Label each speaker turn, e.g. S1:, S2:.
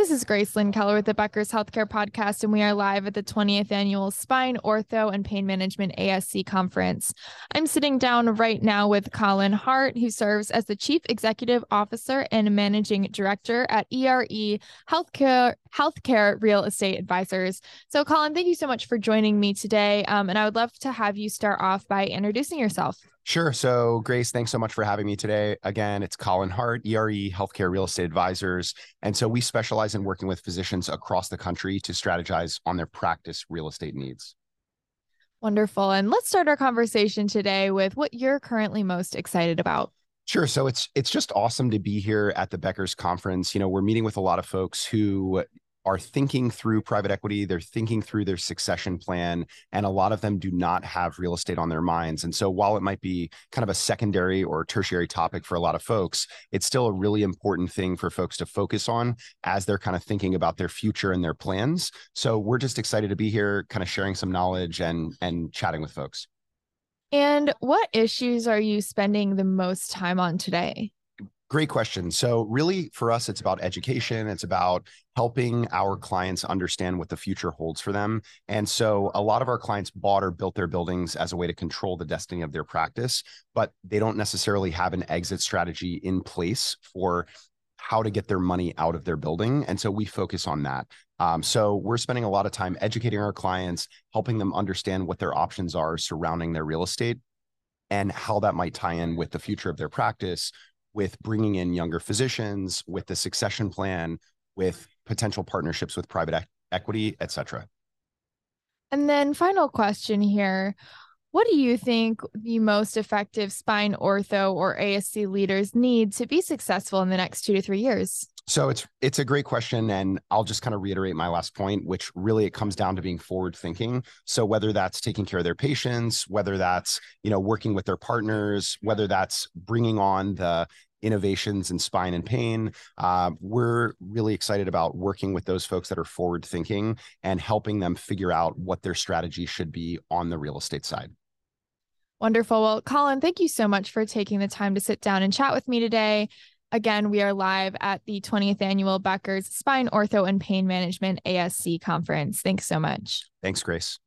S1: This is Grace Lynn Keller with the Becker's Healthcare Podcast, and we are live at the 20th Annual Spine, Ortho, and Pain Management ASC Conference. I'm sitting down right now with Colin Hart, who serves as the Chief Executive Officer and Managing Director at ERE Healthcare, Healthcare Real Estate Advisors. So, Colin, thank you so much for joining me today. Um, and I would love to have you start off by introducing yourself.
S2: Sure. So, Grace, thanks so much for having me today. Again, it's Colin Hart, ERE Healthcare Real Estate Advisors. And so we specialize in working with physicians across the country to strategize on their practice real estate needs.
S1: Wonderful. And let's start our conversation today with what you're currently most excited about.
S2: Sure. So it's it's just awesome to be here at the Becker's conference. You know, we're meeting with a lot of folks who are thinking through private equity, they're thinking through their succession plan, and a lot of them do not have real estate on their minds. And so, while it might be kind of a secondary or tertiary topic for a lot of folks, it's still a really important thing for folks to focus on as they're kind of thinking about their future and their plans. So, we're just excited to be here, kind of sharing some knowledge and and chatting with folks.
S1: And what issues are you spending the most time on today?
S2: Great question. So, really, for us, it's about education. It's about helping our clients understand what the future holds for them. And so, a lot of our clients bought or built their buildings as a way to control the destiny of their practice, but they don't necessarily have an exit strategy in place for how to get their money out of their building. And so, we focus on that. Um, so, we're spending a lot of time educating our clients, helping them understand what their options are surrounding their real estate and how that might tie in with the future of their practice with bringing in younger physicians, with the succession plan, with potential partnerships with private e- equity, et cetera.
S1: And then, final question here. What do you think the most effective spine ortho or ASC leaders need to be successful in the next two to three years?
S2: So it's it's a great question, and I'll just kind of reiterate my last point, which really it comes down to being forward thinking. So whether that's taking care of their patients, whether that's you know working with their partners, whether that's bringing on the innovations in spine and pain. Uh, we're really excited about working with those folks that are forward thinking and helping them figure out what their strategy should be on the real estate side.
S1: Wonderful. Well, Colin, thank you so much for taking the time to sit down and chat with me today. Again, we are live at the 20th annual Becker's Spine, Ortho, and Pain Management ASC conference. Thanks so much.
S2: Thanks, Grace.